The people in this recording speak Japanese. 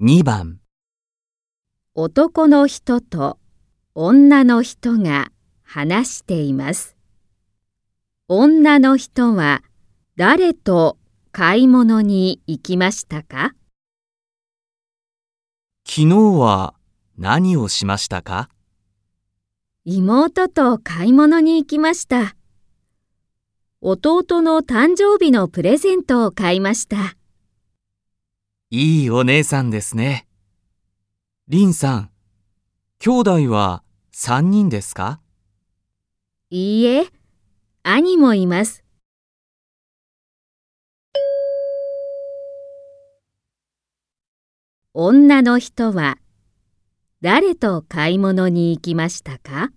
2番男の人と女の人が話しています。女の人は誰と買い物に行きましたか？昨日は何をしましたか？妹と買い物に行きました。弟の誕生日のプレゼントを買いました。いいお姉さんですね。リンさん、兄弟は3人ですか？いいえ、兄もいます。女の人は誰と買い物に行きましたか？